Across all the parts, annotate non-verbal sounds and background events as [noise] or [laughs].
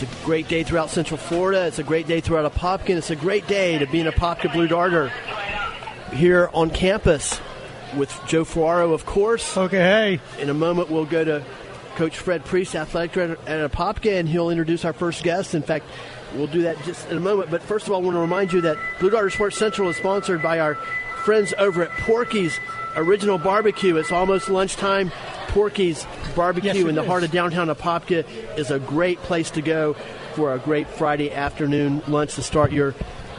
It's a great day throughout Central Florida. It's a great day throughout Apopka. It's a great day to be in Apopka Blue Darter here on campus with Joe Ferraro, of course. Okay, hey. In a moment, we'll go to Coach Fred Priest, athletic director at Apopka, and he'll introduce our first guest. In fact, we'll do that just in a moment. But first of all, I want to remind you that Blue Darter Sports Central is sponsored by our friends over at Porky's Original Barbecue. It's almost lunchtime. Porky's Barbecue Yes, in the is. heart of downtown Apopka is a great place to go for a great Friday afternoon lunch to start your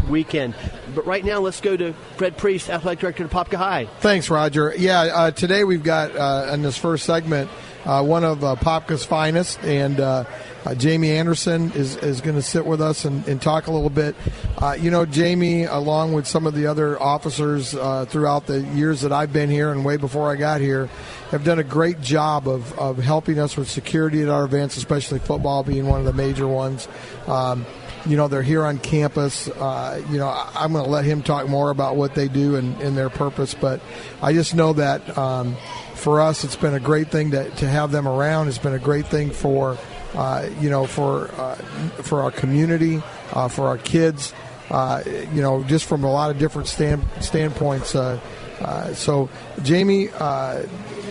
weekend. But right now, let's go to Fred Priest, athletic director at Apopka High. Thanks, Roger. Yeah, uh, today we've got uh, in this first segment uh, one of uh, Popka's finest, and uh, uh, Jamie Anderson is, is going to sit with us and, and talk a little bit. Uh, you know, Jamie, along with some of the other officers uh, throughout the years that I've been here and way before I got here, have done a great job of, of helping us with security at our events, especially football being one of the major ones. Um, you know they're here on campus. Uh, you know I- I'm going to let him talk more about what they do and, and their purpose, but I just know that um, for us it's been a great thing to, to have them around. It's been a great thing for uh, you know for uh, for our community, uh, for our kids. Uh, you know just from a lot of different stand, standpoints. Uh, uh, so Jamie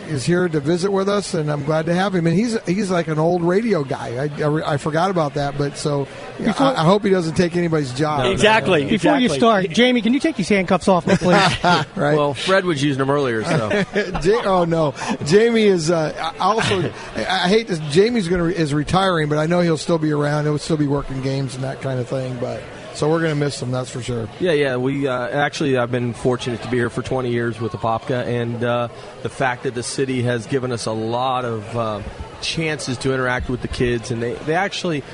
is here to visit with us, and I'm glad to have him. And he's he's like an old radio guy. I, I, I forgot about that, but so yeah, I, I hope he doesn't take anybody's job. exactly. Before you start, Jamie, can you take these handcuffs off me, please? [laughs] right? Well, Fred was using them earlier, so [laughs] Ja- oh no, Jamie is uh, I also. I I hate this. Jamie's going to is retiring, but I know he'll still be around. He'll still be working games and that kind of thing. But so we're going to miss them, That's for sure. yeah, yeah. We uh, actually, I've been fortunate to be here for 20 years with Apopka, and uh, the fact that the city has given us a lot of uh, chances to interact with the kids, and they, they actually,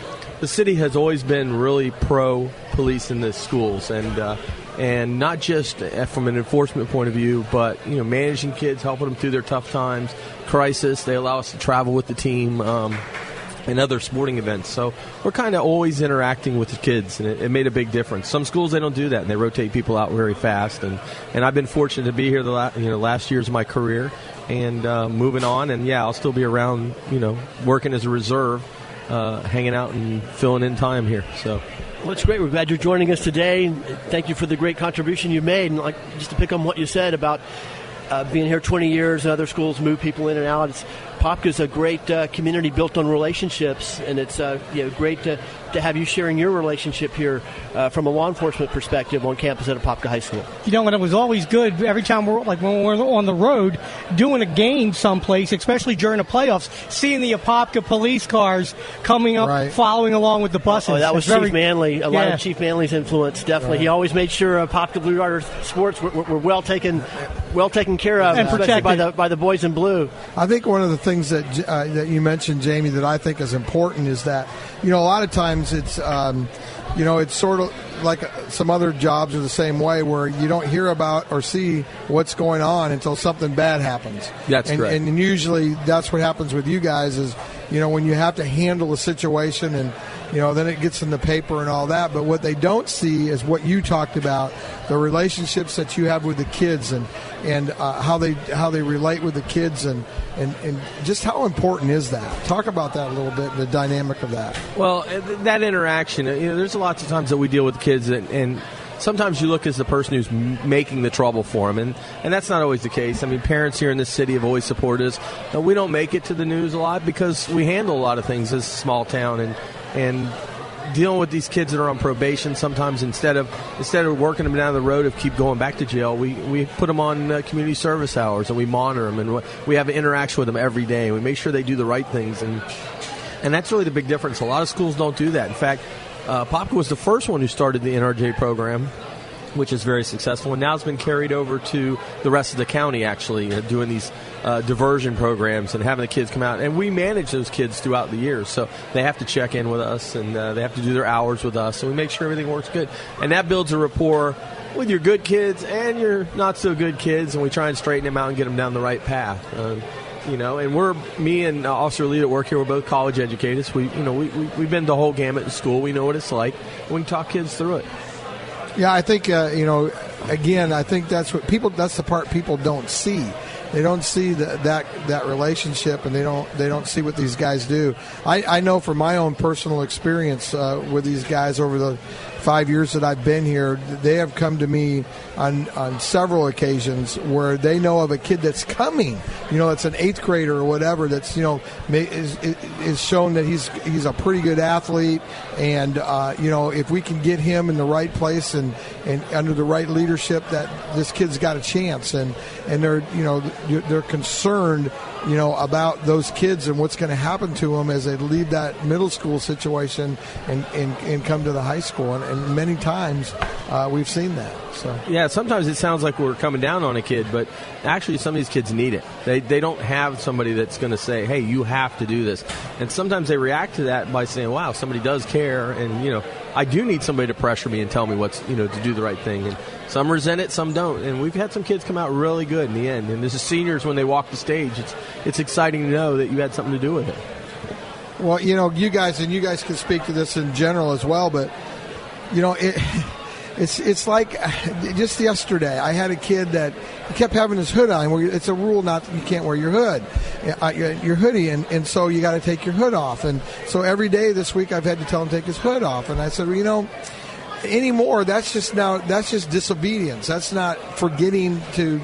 the city has always been really pro police in the schools, and. Uh, and not just uh, from an enforcement point of view, but you know, managing kids, helping them through their tough times, crisis. They allow us to travel with the team. Um, and other sporting events. So we're kind of always interacting with the kids, and it, it made a big difference. Some schools they don't do that, and they rotate people out very fast. And, and I've been fortunate to be here the la- you know last years of my career, and uh, moving on. And yeah, I'll still be around, you know, working as a reserve, uh, hanging out and filling in time here. So. Well, it's great. We're glad you're joining us today. Thank you for the great contribution you made. And like just to pick on what you said about uh, being here 20 years and other schools move people in and out. It's Popka's a great uh, community built on relationships, and it's uh, you know, great to, to have you sharing your relationship here uh, from a law enforcement perspective on campus at Apopka High School. you know, and it was always good every time we're like when we're on the road doing a game someplace, especially during the playoffs, seeing the Apopka police cars coming up, Right. following along with the buses. Oh, that was It's very- Chief Manley. A lot of Chief Manley's influence, definitely. He always made sure uh, Apopka Blue Darter sports were, were, were well taken, well taken care of, And especially by the by the boys in blue. I think one of the things that uh, that you mentioned, Jamie, that I think is important is that you know a lot of times it's um, you know it's sort of like some other jobs are the same way where you don't hear about or see what's going on until something bad happens. That's and, correct. and usually that's what happens with you guys is you know when you have to handle a situation and you know then it gets in the paper and all that. But what they don't see is what you talked about the relationships that you have with the kids and and uh, how they how they relate with the kids and, and and just how important is that? Talk about that a little bit the dynamic of that. Well, uh, that interaction, uh, you know, there's lots of times that we deal with kids, and, and sometimes you look as the person who's making the trouble for them, and, and that's not always the case. I mean, parents here in this city have always supported us. We don't make it to the news a lot because we handle a lot of things as a small town, and and dealing with these kids that are on probation. Sometimes instead of instead of working them down the road of keep going back to jail, we, we put them on uh, community service hours and we monitor them and we have an interaction with them every day. We make sure they do the right things and and that's really the big difference. A lot of schools don't do that. In fact, uh, Popka was the first one who started the NRJ program which is very successful, and now it's been carried over to the rest of the county. Actually, uh, doing these uh, diversion programs and having the kids come out, and we manage those kids throughout the year, so they have to check in with us and uh, they have to do their hours with us, and we make sure everything works good, and that builds a rapport with your good kids and your not so good kids, and we try and straighten them out and get them down the right path. You know, and we're me and uh, Officer Lee that work here. We're both college educators. We, you know, we, we we've been the whole gamut in school. We know what it's like. We can talk kids through it. Yeah, I think uh, you know. Again, I think that's what people. That's the part people don't see. They don't see the, that that relationship, and they don't they don't see what these guys do. I, I know from my own personal experience uh, with these guys over the five years that I've been here, they have come to me on, on several occasions where they know of a kid that's coming, you know, that's an eighth grader or whatever, that's, you know, is, is shown that he's, he's a pretty good athlete. And, uh, you know, if we can get him in the right place and, and under the right leadership, that this kid's got a chance. And, and they're, you know, they're concerned you know, about those kids and what's going to happen to them as they leave that middle school situation and, and, and come to the high school. And, and many times uh, we've seen that. So yeah, sometimes it sounds like we're coming down on a kid, but actually some of these kids need it. They they don't have somebody that's going to say, "Hey, you have to do this." And sometimes they react to that by saying, "Wow, somebody does care," and you know, I do need somebody to pressure me and tell me what's you know to do the right thing. And some resent it, some don't. And we've had some kids come out really good in the end. And as seniors, when they walk the stage, it's it's exciting to know that you had something to do with it. Well, you know, you guys and you guys can speak to this in general as well, but you know, it, [laughs] it's it's like [laughs] just yesterday I had a kid that kept having his hood on. It's a rule not you can't wear your hood, uh, your hoodie, and, and so you got to take your hood off. And so every day this week I've had to tell him to take his hood off. And I said, well, you know anymore that's just now that's just disobedience. That's not forgetting to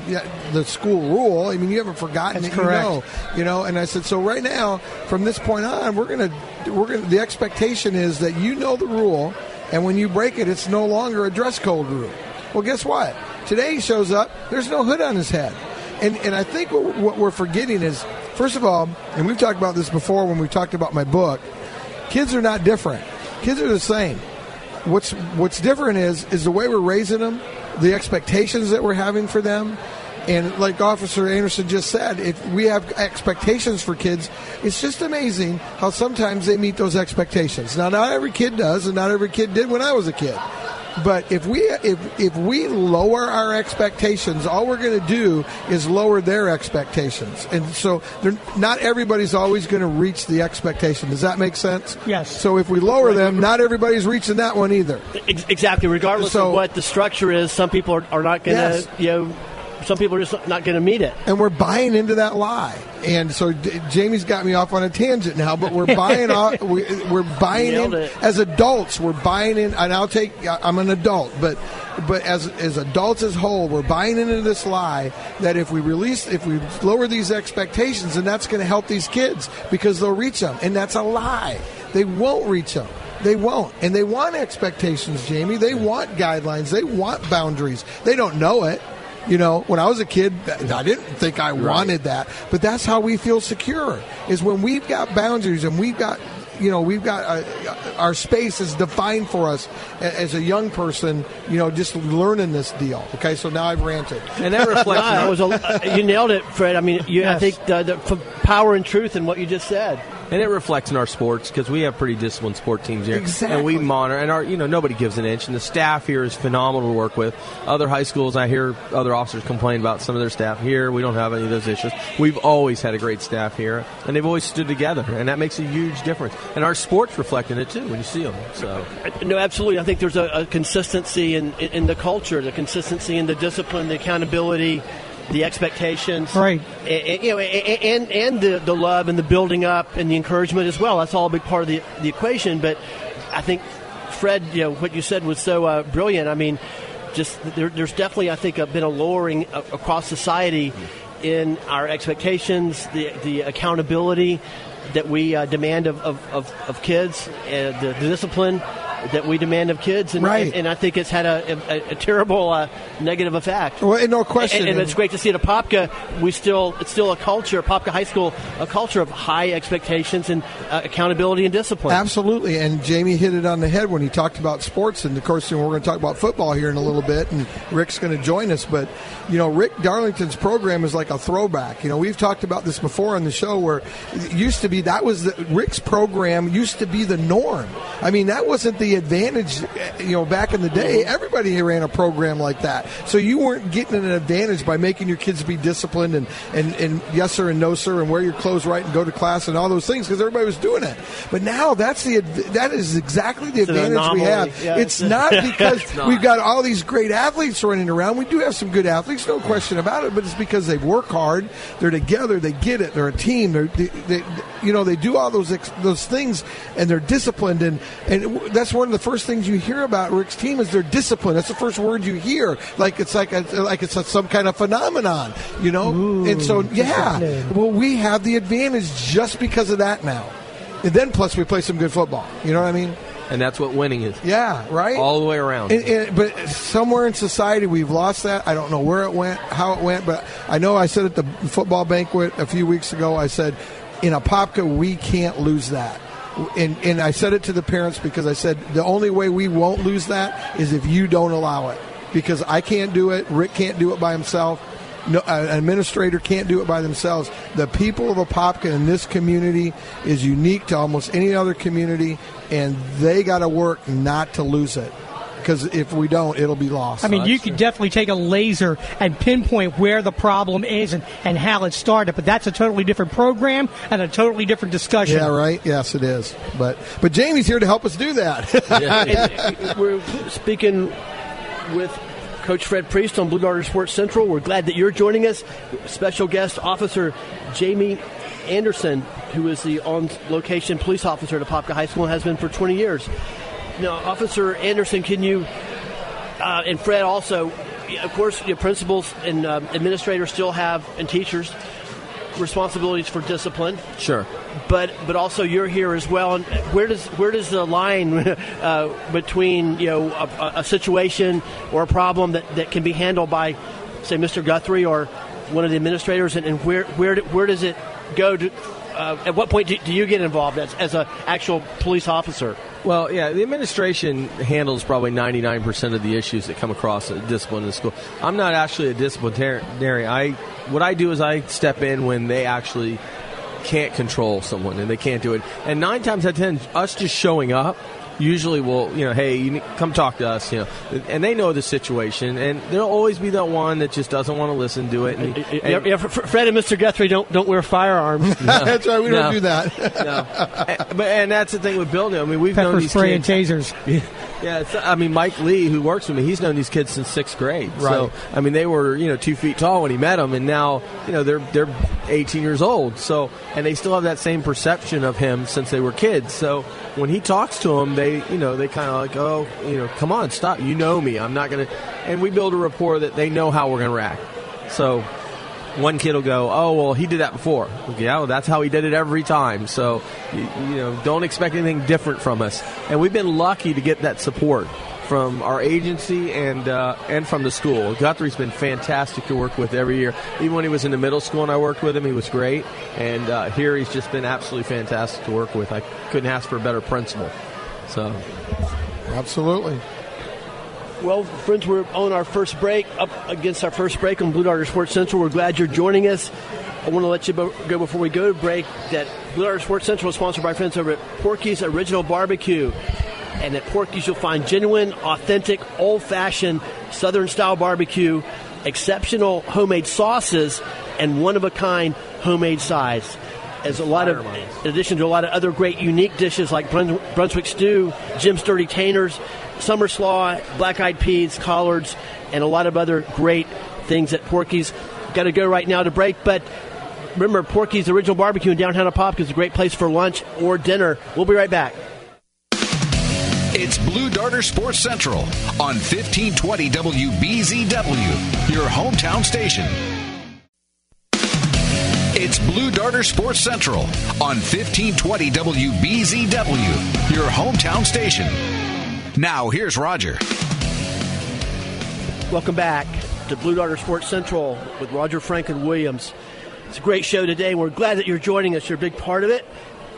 the school rule. I mean you haven't forgotten that's it correct. you know you know and i said so right now from this point on we're gonna we're gonna the expectation is that you know the rule and when you break it it's no longer a dress code rule. Well guess what? Today he shows up there's no hood on his head. And and i think what, what we're forgetting is first of all and we've talked about this before when we talked about my book kids are not different. Kids are the same what's what's different is is the way we're raising them, the expectations that we're having for them. And like Officer Anderson just said, if we have expectations for kids, it's just amazing how sometimes they meet those expectations. Now, not every kid does, and not every kid did when I was a kid. But if we if if we lower our expectations, all we're going to do is lower their expectations, and so not everybody's always going to reach the expectation. Does that make sense? Yes. So if we lower them, not everybody's reaching that one either. Exactly. Regardless so, of what the structure is, some people are, are not going to yes. you know some people are just not going to meet it. And we're buying into that lie. And so D- Jamie's got me off on a tangent now, but we're buying [laughs] off, we, are buying in it. as adults. We're buying in, and I'll take. I'm an adult, but but as as adults as whole, we're buying into this lie that if we release, if we lower these expectations, and that's going to help these kids because they'll reach them, and that's a lie. They won't reach them. They won't. And they want expectations, Jamie. They want guidelines. They want boundaries. They don't know it. You know, when I was a kid, I didn't think I right. wanted that, but that's how we feel secure. Is when we've got boundaries and we've got you know we've got uh, our space is defined for us as a young person you know just learning this deal okay so now i've ranted and that reflects [laughs] no, was a, you nailed it fred i mean you, yes. i think the, the power and truth in what you just said and it reflects in our sports because we have pretty disciplined sport teams here, exactly. and we monitor. And our, you know, nobody gives an inch, and the staff here is phenomenal to work with. Other high schools, I hear other officers complain about some of their staff here. We don't have any of those issues. We've always had a great staff here, and they've always stood together, and that makes a huge difference. And our sports reflect in it too when you see them. So, no, absolutely. I think there's a, a consistency in, in the culture, the consistency in the discipline, the accountability the expectations, right? And, you know, and and the the love and the building up and the encouragement as well. That's all a big part of the the equation. But I think Fred, you know, what you said was so uh, brilliant. I mean, just there, there's definitely I think a, been a lowering across society in our expectations, the the accountability, that we uh, demand of, of, of, of kids, uh, the, the discipline that we demand of kids, and, Right. and, and I think it's had a, a, a terrible uh, negative effect. Well, no question. And, and it's great to see at Apopka, we still it's still a culture, Apopka High School, a culture of high expectations and uh, accountability and discipline. Absolutely, and Jamie hit it on the head when he talked about sports, and of course, you know, we're going to talk about football here in a little bit, and Rick's going to join us. But you know, Rick Darlington's program is like a throwback. You know, we've talked about this before on the show, where it used to be that was the, Rick's program used to be the norm. I mean, that wasn't the advantage. You know, back in the day, mm-hmm. everybody ran a program like that, so you weren't getting an advantage by making your kids be disciplined and and, and yes sir and no sir and wear your clothes right and go to class and all those things because everybody was doing it. But now that's the that is exactly the It's advantage we have. Yeah, it's it's- not [laughs] because It's not. we've got all these great athletes running around. We do have some good athletes, no question about it. But it's because they work hard, they're together, they get it, they're a team. They're they, they you know they do all those ex- those things and they're disciplined and and that's one of the first things you hear about Rick's team is their discipline. That's the first word you hear. Like it's like a, like it's a, some kind of phenomenon, you know. and so yeah, well we have the advantage just because of that now. And then plus we play some good football. You know what I mean? and that's what winning is. Yeah, right. All the way around. And, and, but somewhere in society, we've lost that. I don't know where it went, how it went, but I know I said at the football banquet a few weeks ago, I said, in Apopka, we can't lose that. And, and I said it to the parents because I said the only way we won't lose that is if you don't allow it. Because I can't do it, Rick can't do it by himself. No, an administrator can't do it by themselves. The people of Apopka in this community is unique to almost any other community, and they got to work not to lose it. Because if we don't, it'll be lost. I mean, you could definitely take a laser and pinpoint where the problem is and, and how it started, but that's a totally different program and a totally different discussion. yeah, right. Yes, it is. But but Jamie's here to help us do that. [laughs] And we're speaking with Coach Fred Priest on Blue Darter Sports Central. We're glad that you're joining us. Special guest officer Jamie Anderson, who is the on location police officer at Apopka High School and has been for 20 years. Now, Officer Anderson, can you, uh, and Fred also, of course, your principals and um, administrators still have, and teachers, responsibilities for discipline Sure. but but also you're here as well. And where does where does the line [laughs] uh, between you know a, a situation or a problem that, that can be handled by say Mr. Guthrie or one of the administrators, and, and where where where does it go? To, uh, at what point do, do you get involved as as an actual police officer? Well, yeah, the administration handles probably 99% of the issues that come across at discipline in school. I'm not actually a disciplinarian. I what I do is I step in when they actually can't control someone and they can't do it. And 9 times out of 10 us just showing up usually will, you know, hey, you need, come talk to us, you know. And they know the situation and there'll always be that one that just doesn't want to listen to it and, Yeah, and- yeah, F- F- Fred and Mr. Guthrie don't don't wear firearms. [laughs] That's right. We No. don't do that. no. [laughs] And- but and that's the thing with building. I mean, we've known Pepper these spray and tasers. Yeah, it's, I mean, Mike Lee, who works with me, he's known these kids since sixth grade. So, Right. I mean, they were you know two feet tall when he met them, and now you know they're they're 18 years old. So, and they still have that same perception of him since they were kids. So, when he talks to them, they you know they kind of like, oh, you know, come on, stop. You know me. I'm not gonna. And we build a rapport that they know how we're gonna react. So. One kid will go, oh well, he did that before. Yeah, well, that's how he did it every time. So, you, you know, don't expect anything different from us. And we've been lucky to get that support from our agency and uh, and from the school. Guthrie's been fantastic to work with every year. Even when he was in the middle school and I worked with him, he was great. And uh, here he's just been absolutely fantastic to work with. I couldn't ask for a better principal. So, Absolutely. Well, friends, we're on our first break, up against our first break on Blue Darter Sports Central. We're glad you're joining us. I want to let you go before we go to break that Blue Darter Sports Central is sponsored by friends over at Porky's Original Barbecue. And at Porky's, you'll find genuine, authentic, old fashioned Southern style barbecue, exceptional homemade sauces, and one of a kind homemade sides. As a lot of, in addition to a lot of other great unique dishes like Brunswick stew, Jim's Dirty Tainers, summer slaw, black eyed peas, collards, and a lot of other great things at Porky's. Got to go right now to break, but remember, Porky's Original Barbecue in downtown Apopka is a great place for lunch or dinner. We'll be right back. It's Blue Darter Sports Central on 1520 WBZW, your hometown station. It's It's Blue Darter Sports Central on 1520 WBZW, your hometown station. Now, here's Roger. Welcome back to Blue Darter Sports Central with Roger Franklin Williams. It's a great show today. We're glad that you're joining us. You're a big part of it.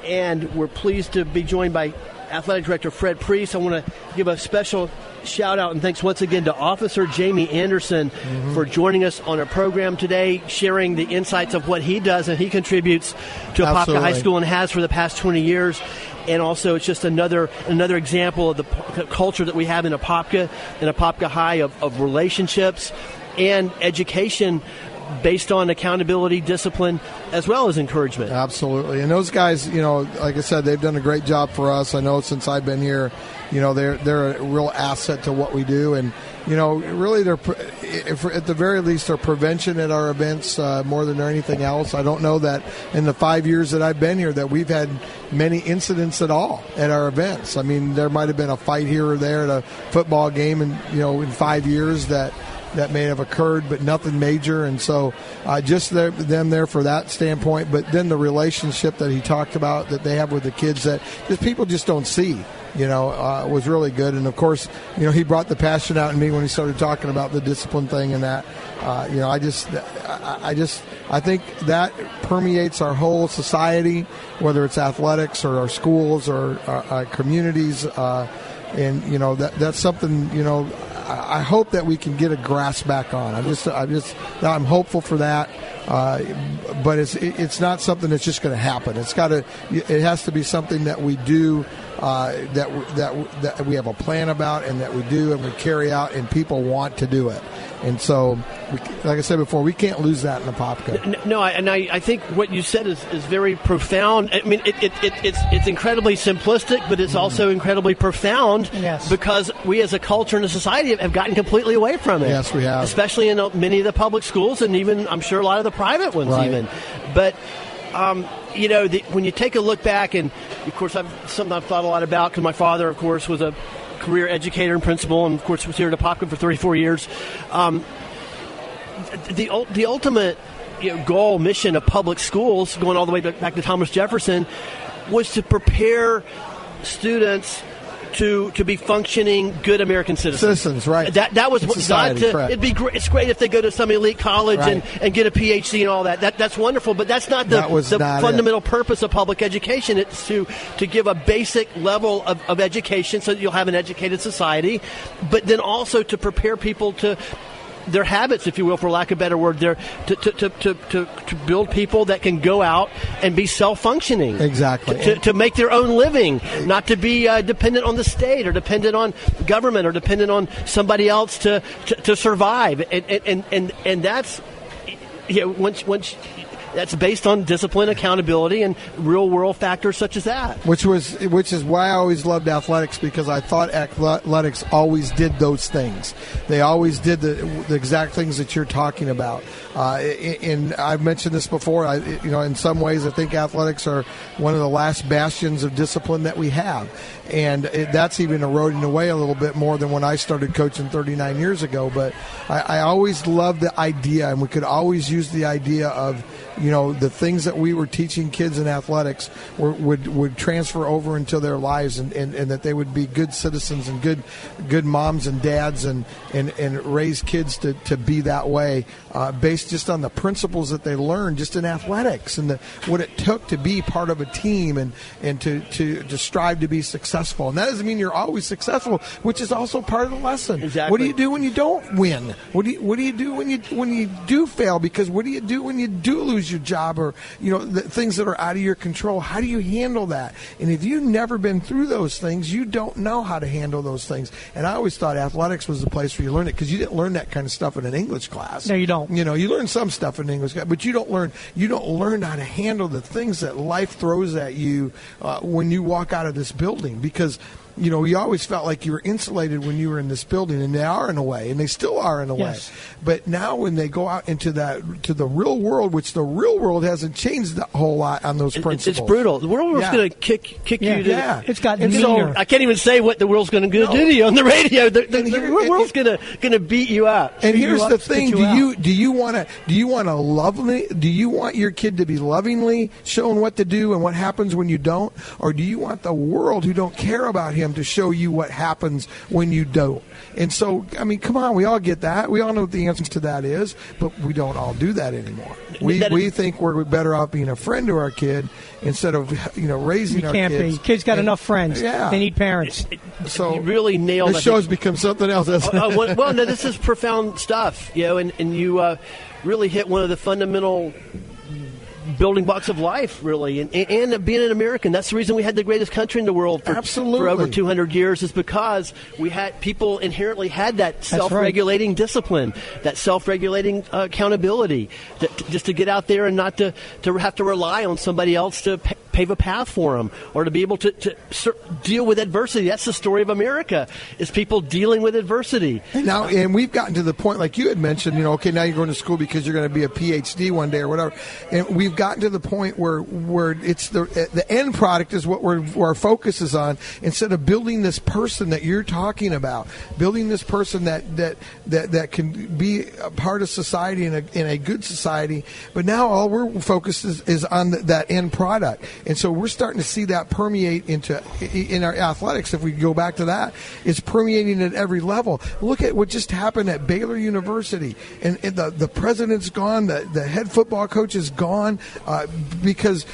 And we're pleased to be joined by Athletic Director Fred Priest. I want to give a special shout out and thanks once again to Officer Jamie Anderson mm-hmm. for joining us on our program today, sharing the insights of what he does and he contributes to Apopka High School and has for the past 20 years. And also, it's just another another example of the p- culture that we have in Apopka, in Apopka High, of, of relationships and education based on accountability, discipline, as well as encouragement. Absolutely. And those guys, you know, like I said, they've done a great job for us. I know since I've been here, you know they're they're a real asset to what we do, and you know really they're at the very least they're prevention at our events uh, more than anything else. I don't know that in the five years that I've been here that we've had many incidents at all at our events. I mean there might have been a fight here or there at a football game, and you know in five years that that may have occurred, but nothing major. And so, uh, just them there for that standpoint. But then the relationship that he talked about that they have with the kids that just people just don't see you know, uh, was really good. And of course, you know, he brought the passion out in me when he started talking about the discipline thing and that. Uh, you know, I just, I, just, I think that permeates our whole society, whether it's athletics or our schools or our, our communities. Uh, and you know that that's something you know I hope that we can get a grass back on. I'm just, I'm just, I'm hopeful for that. Uh, but it's, it's not something that's just going to happen. It's got to, it has to be something that we do uh, that that that we have a plan about and that we do and we carry out and people want to do it. And so, like I said before, we can't lose that in the pop Popka. No, I, and I, I think what you said is, is very profound. I mean, it, it, it, it's it's incredibly simplistic, but it's mm. also incredibly profound. Yes. Because we as a culture and a society have gotten completely away from it. Yes, we have. Especially in many of the public schools and even, I'm sure, a lot of the private ones right. even. But um, you know, the, when you take a look back, and of course, I've something I've thought a lot about because my father, of course, was a career educator and principal, and of course, was here at Apopka for 34 years. Um, the the ultimate you know, goal, mission of public schools, going all the way back to Thomas Jefferson, was to prepare students to to be functioning good American citizens. Citizens, right? That that was what society, to, It'd be great. It's great if they go to some elite college right. and, and get a PhD and all that. That that's wonderful. But that's not the, that the fundamental it. purpose of public education. It's to to give a basic level of, of education so that you'll have an educated society, but then also to prepare people to their habits, if you will, for lack of a better word, there to, to, to, to, to, to build people that can go out and be self functioning. Exactly. To, to, make their own living, not to be uh, dependent on the state or dependent on government or dependent on somebody else to, to, to survive. And, and, and, and that's, you once, once that's based on discipline, accountability, and real world factors such as that. Which was which is why I always loved athletics because I thought athletics always did those things. They always did the, the exact things that you're talking about. Uh, and I've mentioned this before. I, you know, in some ways, I think athletics are one of the last bastions of discipline that we have, and it, that's even eroding away a little bit more than when I started coaching 39 years ago. But I, I always loved the idea, and we could always use the idea of you know the things that we were teaching kids in athletics were, would would transfer over into their lives and, and, and that they would be good citizens and good good moms and dads and and, and raise kids to, to be that way uh, based just on the principles that they learned just in athletics and the, what it took to be part of a team and and to, to to strive to be successful and that doesn't mean you're always successful which is also part of the lesson. Exactly. what do you do when you don't win? What do you what do you do when you when you do fail? Because what do you do when you do lose lose your job or you know the things that are out of your control? How do you handle that? And if you've never been through those things you don't know how to handle those things. And i always thought athletics was the place where you learn it because you didn't learn that kind of stuff in an english class. No you don't. You know you learn some stuff in english class, but you don't learn you don't learn how to handle the things that life throws at you uh, when you walk out of this building because you know, you always felt like you were insulated when you were in this building, and they are in a way, and they still are in a Yes. way. But now when they go out into that to the real world, which the real world hasn't changed a whole lot on those It- principles. It's brutal. The world's Yeah. going to kick kick Yeah. you to. Yeah. It's got And meaner. so I can't even say what the world's going to do to you on the radio. The, the, And the world's going to going to beat you up. And Beat you here's up, the thing: you do out. you do you want to do you want to lovely? Do you want your kid to be lovingly shown what to do and what happens when you don't, or do you want the world who don't care about him to show you what happens when you don't? And so, I mean, come on, we all get that. We all know what the answer to that is, but we don't all do that anymore. We That- we think we're better off being a friend to our kid instead of you know raising You our can't kids. be. Kids got And- enough friends. Yeah. They need parents. So You really nailed This I show's think- become something else. hasn't Oh, well, well, no, this is profound stuff, you know, and, and you uh, really hit one of the fundamental building blocks of life, really, and, and being an American. That's the reason we had the greatest country in the world for, Absolutely. for over 200 years, is because we had people inherently had that self-regulating discipline, that self-regulating uh, accountability, that, just to get out there and not to, to have to rely on somebody else to pa- pave a path for them, or to be able to, to deal with adversity. That's the story of America: is people dealing with adversity. And now, and we've gotten to the point, like you had mentioned, you know, okay, now you're going to school because you're going to be a PhD one day or whatever. And we've gotten to the point where where it's the the end product is what we're our focus is on instead of building this person that you're talking about, building this person that that that that can be a part of society in a in a good society. But now all we're focused is, is on the, that end product, and so we're starting to see that permeate into in our athletics. If we go back to that, it's permeating at every level. Look at what just happened at Baylor University, and, and the the president's gone, the the head football coach is gone uh, because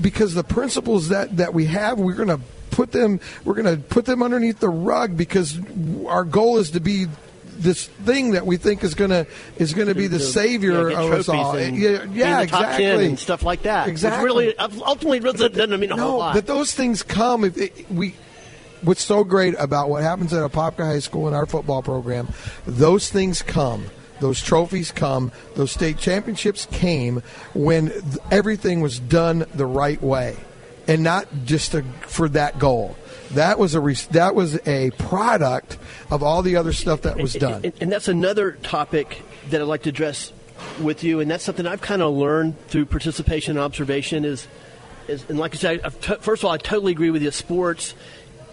because the principles that that we have, we're going to put them we're going to put them underneath the rug because our goal is to be this thing that we think is going to is to be the, savior yeah, of us all. and yeah, yeah, exactly. 10 and stuff like that. Exactly. Which really, ultimately, doesn't doesn't mean a whole lot. but those things come if it, we. What's so great about what happens at Apopka High School in our football program? Those things come. Those trophies come. Those state championships came when th- everything was done the right way, and not just a, for that goal. That was a re- that was a product of all the other stuff that was done. And, and that's another topic that I'd like to address with you, and that's something I've kind of learned through participation and observation. Is, is and like I said, t- first of all, I totally agree with you. Sports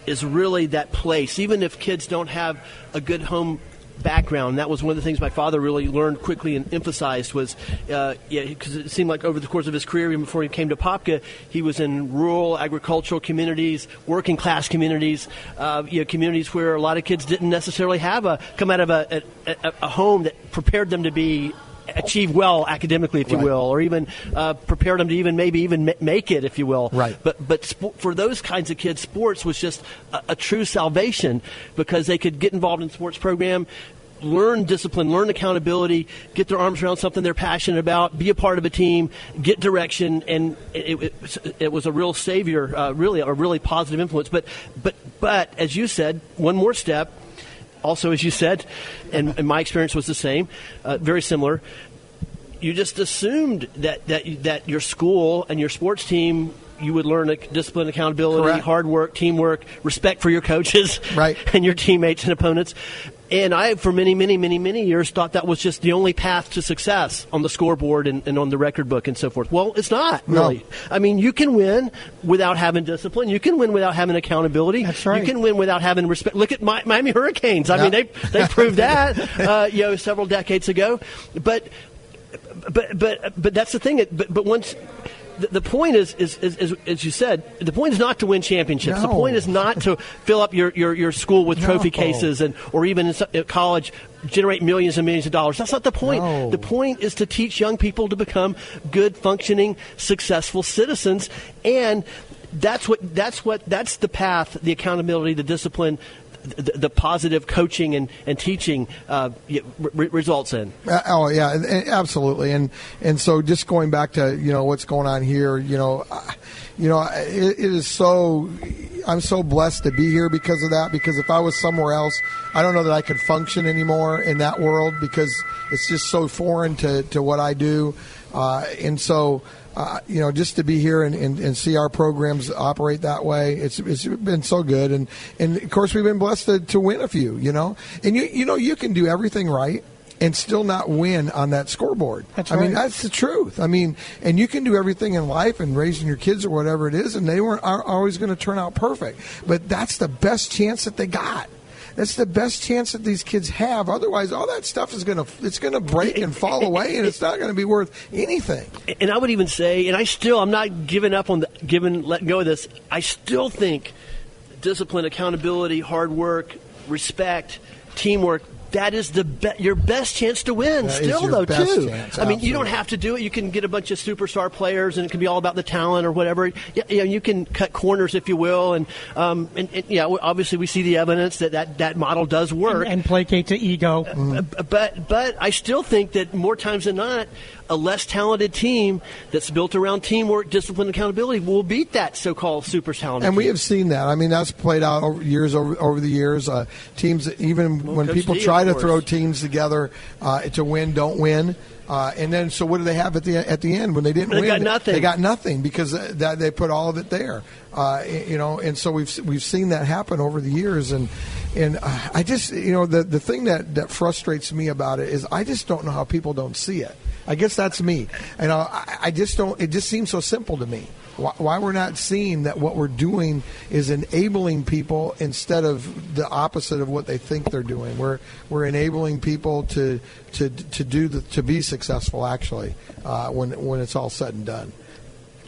is really that place, even if kids don't have a good home background. That was one of the things my father really learned quickly and emphasized was, uh, yeah, because it seemed like over the course of his career, even before he came to Popka, he was in rural agricultural communities, working class communities, uh, you know, communities where a lot of kids didn't necessarily have a come out of a, a, a, a home that prepared them to be achieve well academically, if you Right. will, or even uh, prepare them to even maybe even ma- make it, if you will. Right. But but sp- for those kinds of kids, sports was just a, a true salvation because they could get involved in sports program. Learn discipline, learn accountability, get their arms around something they're passionate about, be a part of a team, get direction, and it, it, it was a real savior, uh, really a really positive influence. But but but as you said, one more step also, as you said, and, and my experience was the same, uh, very similar. You just assumed that, that that your school and your sports team you would learn discipline, accountability, Correct. hard work, teamwork, respect for your coaches, Right. [laughs] and your teammates and opponents. And I, for many, many, many, many years, thought that was just the only path to success on the scoreboard and, and on the record book and so forth. Well, it's not No. really. I mean, you can win without having discipline. You can win without having accountability. That's right. You can win without having respect. Look at Mi- Miami Hurricanes. I Yeah. mean, they they [laughs] proved that uh, you know several decades ago. But but but but that's the thing. But but once. The point is, is, is, is, as you said, the point is not to win championships. The point is not to fill up your, your, your school with trophy No. cases and, or even in college, generate millions and millions of dollars. That's not the point. No. The point is to teach young people to become good, functioning, successful citizens, and that's what that's what that's the path, the accountability, the discipline, the, the positive coaching and, and teaching uh, re- results in. Uh, oh yeah, absolutely. And and so just going back to you know what's going on here, you know, you know, it, it is so. I'm so blessed to be here because of that. Because if I was somewhere else, I don't know that I could function anymore in that world because it's just so foreign to, to what I do. Uh, and so, uh, you know, just to be here and, and, and, see our programs operate that way, it's it's been so good. And and of course, we've been blessed to, to win a few. You know, and you you know you can do everything right and still not win on that scoreboard. That's right. I mean, that's the truth. I mean, and you can do everything in life and raising your kids or whatever it is, and they weren't always going to turn out perfect. But that's the best chance that they got. That's the best chance that these kids have. Otherwise, all that stuff is going to it's going to break and fall away, and it's not going to be worth anything. And I would even say, and I still, I'm not giving up on the, giving, letting go of this. I still think discipline, accountability, hard work, respect, teamwork that is the be- your best chance to win. That still, though, too. Chance, I mean, you don't have to do it. You can get a bunch of superstar players, and it can be all about the talent or whatever. Yeah, you, know, you can cut corners, if you will, and um, and, and yeah, obviously we see the evidence that that, that model does work and, and placate to ego. Mm-hmm. But but I still think that more times than not, a less talented team that's built around teamwork, discipline, accountability will beat that so-called super talented. And team. we have seen that. I mean, that's played out over years over, over the years. Uh, teams, even well, when Coach people D, try to course. throw teams together uh, to win, don't win. Uh, and then, so what do they have at the at the end when they didn't They win? got nothing. They got nothing because that they put all of it there. Uh, you know, and so we've we've seen that happen over the years, and and uh, I just you know the the thing that that frustrates me about it is I just don't know how people don't see it. I guess that's me, and I, I just don't. It just seems so simple to me. Why, why we're not seeing that what we're doing is enabling people instead of the opposite of what they think they're doing. We're we're enabling people to to to do the to be successful actually uh, when when it's all said and done.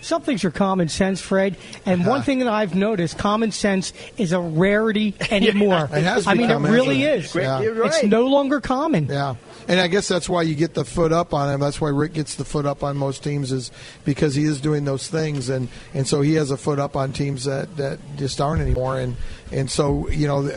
Some things are common sense, Fred. And Uh-huh. one thing that I've noticed, common sense is a rarity [laughs] anymore. It has I mean, it really is. Yeah. Right. It's no longer common. Yeah, and I guess that's why you get the foot up on him. That's why Rick gets the foot up on most teams is because he is doing those things, and, and so he has a foot up on teams that, that just aren't anymore, and and so you know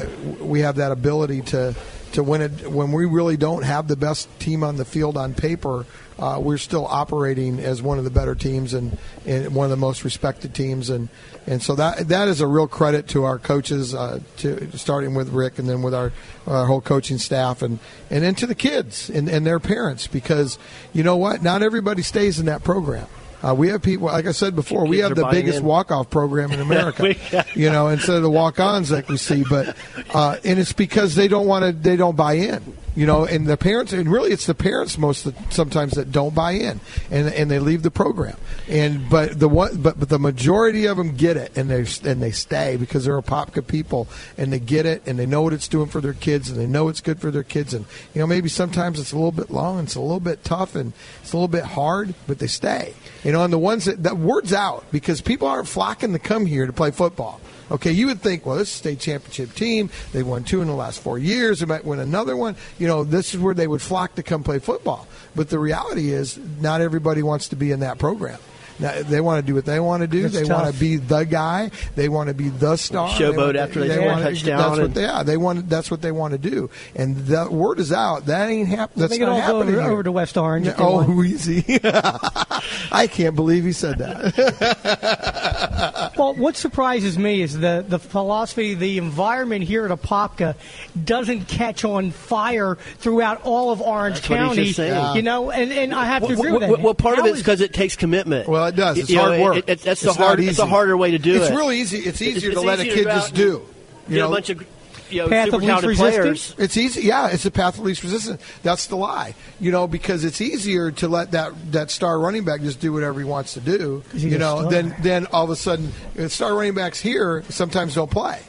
we have that ability to to win it when we really don't have the best team on the field on paper. Uh, we're still operating as one of the better teams and, and one of the most respected teams, and, and so that that is a real credit to our coaches, uh, to starting with Rick and then with our, our whole coaching staff, and, and then to the kids and, and their parents, because you know what, not everybody stays in that program. Uh, we have people, like I said before, we have the biggest in. walk-off program in [laughs] America. You know, instead of the walk-ons that we see, but uh, and it's because they don't want to, they don't buy in. You know, and the parents, and really, it's the parents most the, sometimes that don't buy in, and and they leave the program. And but the one, but but the majority of them get it, and they and they stay because they're Apopka people, and they get it, and they know what it's doing for their kids, and they know it's good for their kids. And you know, maybe sometimes it's a little bit long, and it's a little bit tough, and it's a little bit hard, but they stay. You know, and the ones that that word's out because people aren't flocking to come here to play football. Okay, you would think, well, this is a state championship team. They won two in the last four years. They might win another one. You know, this is where they would flock to come play football. But the reality is, not everybody wants to be in that program. Now, they want to do what they want to do. It's they tough. want to be the guy. They want to be the star. Showboat They want- after they score a want- touchdown That's what they are. They want. That's what they want to do. And the word is out. That ain't happening. That's they can not all happening over, over to West Orange. if Oh, [laughs] easy. [laughs] I can't believe he said that. [laughs] Well, what surprises me is the, the philosophy, the environment here at Apopka doesn't catch on fire throughout all of Orange That's what he's County. just saying. Yeah. You know, and, and I have to Well, agree with well, that. well, part of it's because it takes commitment. Well, it does. It's You know, hard work. it- it- that's It's the hard. It's a harder way to do it's it. It's really easy. It's easier it's to let a kid go just do. You Get know, a bunch of you know, Path of least resistance? It's easy. Yeah, it's the path of least resistance. That's the lie. You know, because it's easier to let that that star running back just do whatever he wants to do. You know, then then all of a sudden, star running backs here sometimes don't play.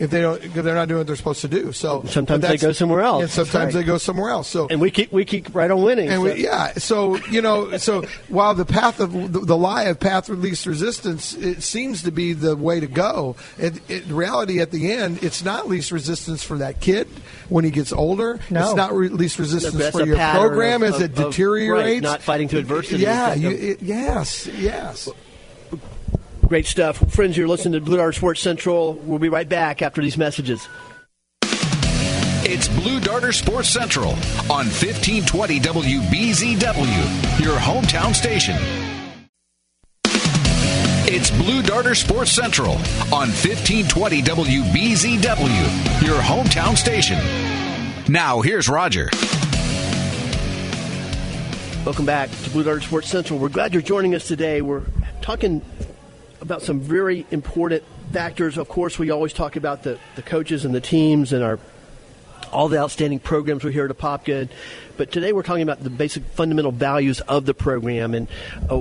If they don't, because they're not doing what they're supposed to do. So Sometimes they go somewhere else. And sometimes Right. they go somewhere else. So And we keep we keep right on winning. and so- we, yeah, so you know, so while the path of the, the lie of path of least resistance, it seems to be the way to go. It, it, in reality, at the end, it's not least resistance for that kid when he gets older. No. It's not re- least resistance That's for your program of- as it of- of- deteriorates. right, not fighting to adversity. Yeah, you, it, yes, yes. Great stuff. Friends, you're listening to Blue Dart Sports Central. We'll be right back after these messages. It's Blue Darter Sports Central on 1520 WBZW, your hometown station. It's Blue Darter Sports Central on 1520 WBZW, your hometown station. Now, here's Roger. Welcome back to Blue Darter Sports Central. We're glad you're joining us today. We're talking about some very important factors. Of course, we always talk about the, the coaches and the teams and our all the outstanding programs we here at Apopka. But today we're talking about the basic fundamental values of the program and uh,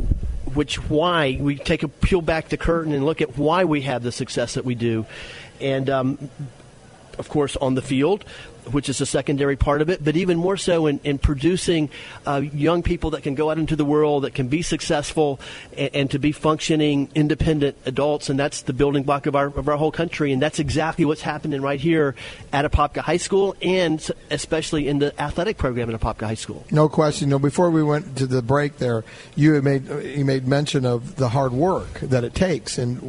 which why we take a peel back the curtain and look at why we have the success that we do. And um, of course, on the field, which is a secondary part of it, but even more so in, in producing uh, young people that can go out into the world, that can be successful, and, and, to be functioning, independent adults. And that's the building block of our, of our whole country. And that's exactly what's happening right here at Apopka High School, and especially in the athletic program at Apopka High School. No question. No, before we went to the break, there you made you made mention of the hard work that it takes, and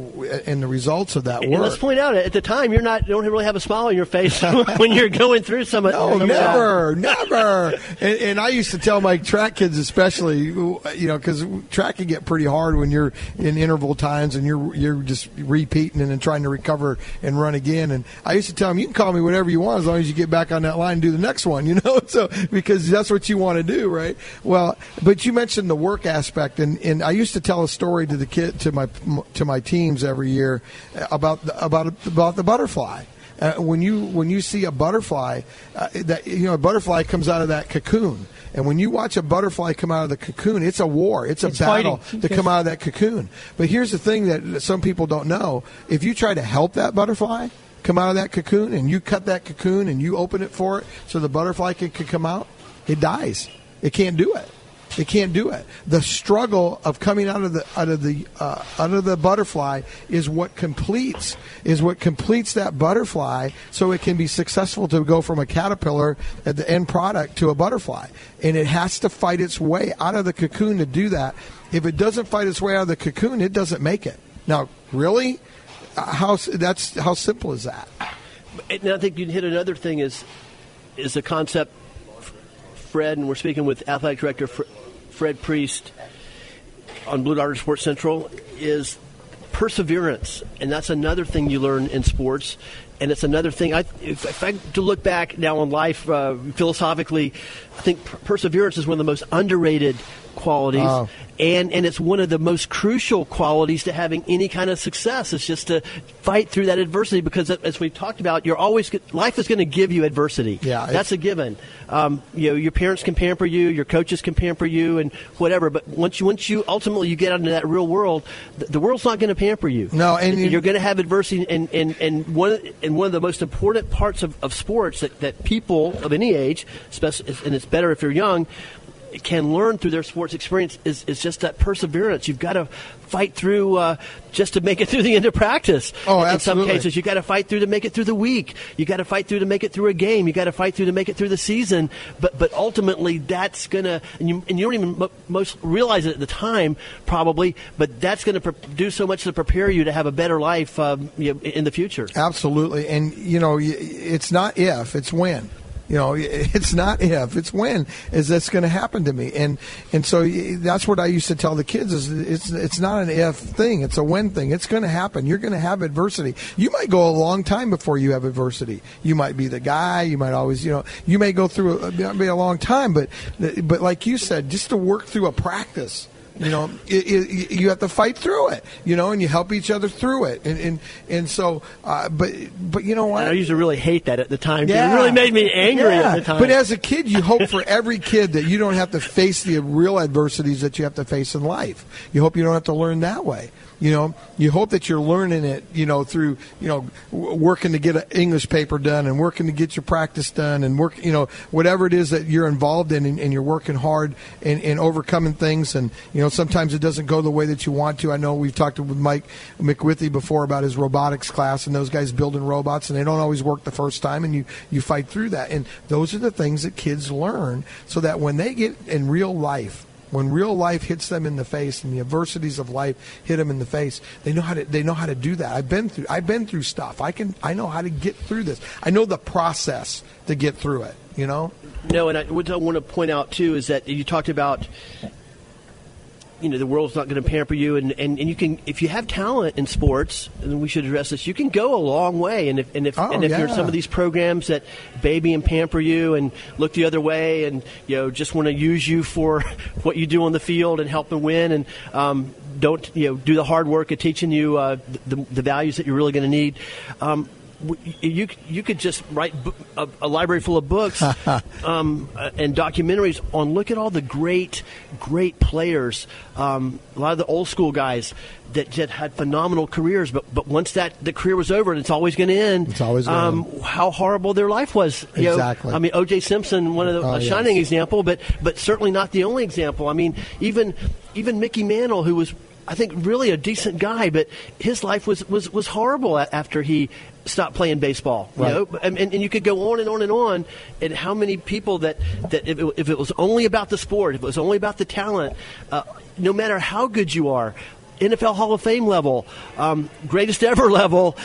and the results of that work. And let's point out at the time you're not you don't really have a smile on your face [laughs] when you're going through some of No, never, never. And, and, I used to tell my track kids, especially, you know, because track can get pretty hard when you're in interval times and you're you're just repeating and then trying to recover and run again. And I used to tell them, you can call me whatever you want as long as you get back on that line and do the next one, [laughs] you know. So because that's what you want to do, right? Well, but you mentioned the work aspect, and, and I used to tell a story to the kid to my to my teams every year about about about the butterfly uh, when you when you see a butterfly, uh, that you know a butterfly comes out of that cocoon, and when you watch a butterfly come out of the cocoon, it's a war, it's a it's battle fighting. to come out of that cocoon. But here's the thing that some people don't know: if you try to help that butterfly come out of that cocoon, and you cut that cocoon and you open it for it so the butterfly can, can come out, it dies. It can't do it. They can't do it. The struggle of coming out of the out of the uh, out of the butterfly is what completes is what completes that butterfly, so it can be successful to go from a caterpillar at the end product to a butterfly. And it has to fight its way out of the cocoon to do that. If it doesn't fight its way out of the cocoon, it doesn't make it. Now, really, uh, how that's how simple is that? And I think you hit another thing is is the concept Fred, and we're speaking with athletic director Fred Priest on Blue Dart Sports Central is perseverance, and that's another thing you learn in sports. And it's another thing. I, if, if I to look back now on life uh, philosophically, I think perseverance is one of the most underrated qualities, oh. and and it's one of the most crucial qualities to having any kind of success. It's just to fight through that adversity because, as we've talked about, you're always life is going to give you adversity. Yeah, that's a given. Um, you know, your parents can pamper you, your coaches can pamper you, and whatever. But once you once you ultimately you get out into that real world, the, the world's not going to pamper you. No, and you're going to have adversity, and and and one and one of the most important parts of, of sports that, that people of any age, and it's better if you're young, can learn through their sports experience is, is just that perseverance. You've got to fight through uh, just to make it [laughs] through the end of practice. Oh, in, absolutely. In some cases, you've got to fight through to make it through the week. You've got to fight through to make it through a game. You've got to fight through to make it through the season. But but ultimately, that's gonna and you, and you don't even most realize it at the time probably. But that's going to pre- do so much to prepare you to have a better life um, you know, in the future. Absolutely, and you know, it's not if, it's when. You know, [laughs] it's not if, it's when is this going to happen to me? And and so that's what I used to tell the kids is it's it's not an if thing, it's a when thing. It's going to happen. You're going to have adversity. You might go a long time before you have adversity. You might be the guy. You might always, you know, you may go through a, be a long time, but but like you said, just to work through a practice you know, it, it, you have to fight through it. You know, and you help each other through it. And and, and so, uh, but but you know what? I used to really hate that at the time. Yeah. It really made me angry yeah. at the time. But as a kid, you hope for every kid that you don't have to face the real adversities that you have to face in life. You hope you don't have to learn that way. You know, you hope that you're learning it, you know, through, you know, working to get an English paper done and working to get your practice done and work, you know, whatever it is that you're involved in and, and you're working hard and, and overcoming things. And, you know, sometimes it doesn't go the way that you want to. I know we've talked with Mike McWithy before about his robotics class and those guys building robots and they don't always work the first time and you, you fight through that. And those are the things that kids learn so that when they get in real life, when real life hits them in the face and the adversities of life hit them in the face, they know how to they know how to do that. I've been through I've been through stuff. I can I know how to get through this. I know the process to get through it. You know. No, and I, what I want to point out too is that you talked about you know the world's not going to pamper you, and, and, and you can if you have talent in sports, and we should address this. You can go a long way, and if and if Oh, and if you're yeah. some of these programs that baby and pamper you and look the other way, and you know just want to use you for [laughs] what you do on the field and help them win, and um, don't you know do the hard work of teaching you uh, the, the values that you're really going to need. Um, you you could just write a, a library full of books [laughs] um, uh, and documentaries on look at all the great great players um, a lot of the old school guys that just had phenomenal careers but but once that the career was over and it's always going to end It's always um, end. how horrible their life was you know. Exactly. I mean OJ Simpson one of the Oh, a yes. shining example but but certainly not the only example I mean even even Mickey Mantle who was I think really a decent guy, but his life was was, was horrible after he stopped playing baseball. You know, and, and, and you could go on and on and on. And how many people that that if it, if it was only about the sport, if it was only about the talent, uh, no matter how good you are, NFL Hall of Fame level, um, greatest ever [laughs] level.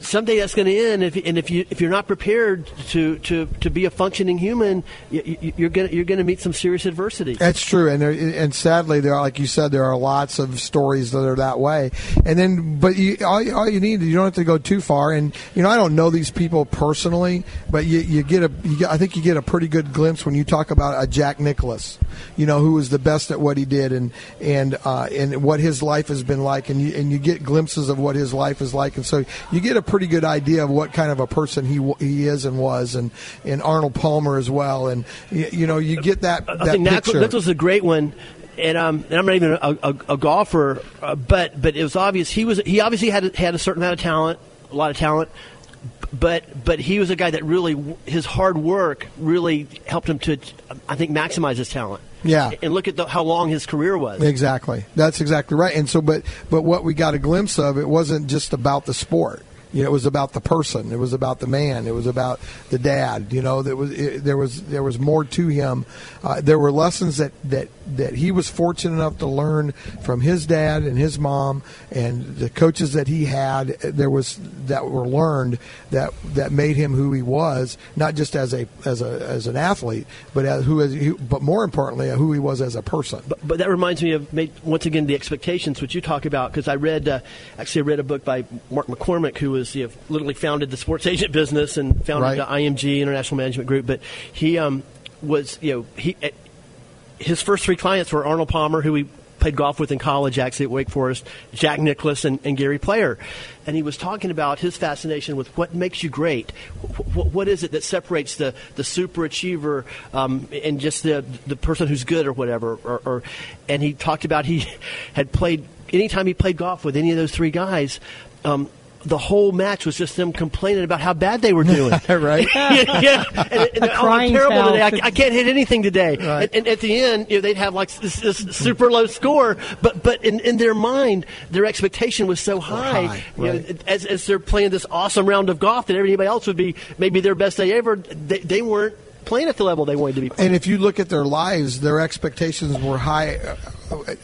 Someday that's going to end, if, and if you if you're not prepared to, to, to be a functioning human, you, you're going you're going to meet some serious adversity. That's true, and there, and sadly, there are like you said, there are lots of stories that are that way. And then, but you, all, all you need, you don't have to go too far. And you know, I don't know these people personally, but you, you get a, you get, I think you get a pretty good glimpse when you talk about a Jack Nicklaus, you know, who was the best at what he did, and and uh, and what his life has been like, and you and you get glimpses of what his life is like, and so you get a pretty good idea of what kind of a person he he is and was, and and Arnold Palmer as well, and you, you know, you get that I that think picture. Nicklaus is a great one. And, um, and I'm not even a, a, a golfer, uh, but but it was obvious he was he obviously had had a certain amount of talent, a lot of talent, but but he was a guy that really his hard work really helped him to I think maximize his talent. Yeah. and look at the, how long his career was. Exactly. That's exactly right. And so, but but what we got a glimpse of, it wasn't just about the sport. You know, it was about the person. It was about the man. It was about the dad. You know, there was it, there was there was more to him. Uh, there were lessons that, that that he was fortunate enough to learn from his dad and his mom and the coaches that he had. There was that were learned that that made him who he was, not just as a as a as an athlete, but as who as but more importantly, who he was as a person. But, but that reminds me of made, once again the expectations which you talk about because I read uh, actually I read a book by Mark McCormick who was you know, literally founded the sports agent business and founded Right. the IMG International Management Group. But he um, was you know he eh, his first three clients were Arnold Palmer who he played golf with in college actually at Wake Forest, Jack Nicklaus and, and Gary Player, and he was talking about his fascination with what makes you great. What, what is it that separates the the super achiever um, and just the the person who's good or whatever? Or, or and he talked about he had played anytime he played golf with any of those three guys. Um, the whole match was just them complaining about how bad they were doing. [laughs] right? [laughs] yeah, and, [laughs] and, oh, I'm terrible foul. today. I, I can't hit anything today. Right. And, and at the end, you know, they'd have like this, this super low score, but but in, in their mind, their expectation was so high. high, you know, as, as they're playing this awesome round of golf that everybody else would be maybe their best day ever, they, they weren't playing at the level they wanted to be. And if you look at their lives, their expectations were high, uh,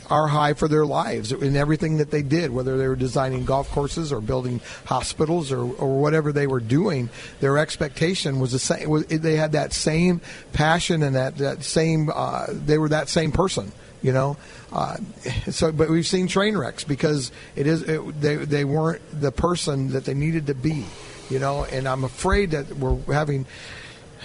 are high for their lives in everything that they did, whether they were designing golf courses or building hospitals or, or whatever they were doing. Their expectation was the same. Was, they had that same passion and that that same. Uh, they were that same person. You know, uh, so but we've seen train wrecks because it is it, they they weren't the person that they needed to be. You know, and I'm afraid that we're having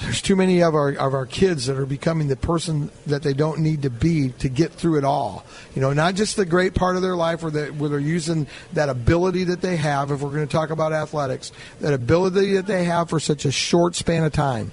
there's too many of our of our kids that are becoming the person that they don't need to be to get through it all. You know, not just the great part of their life where they where they're using that ability that they have. If we're going to talk about athletics, that ability that they have for such a short span of time.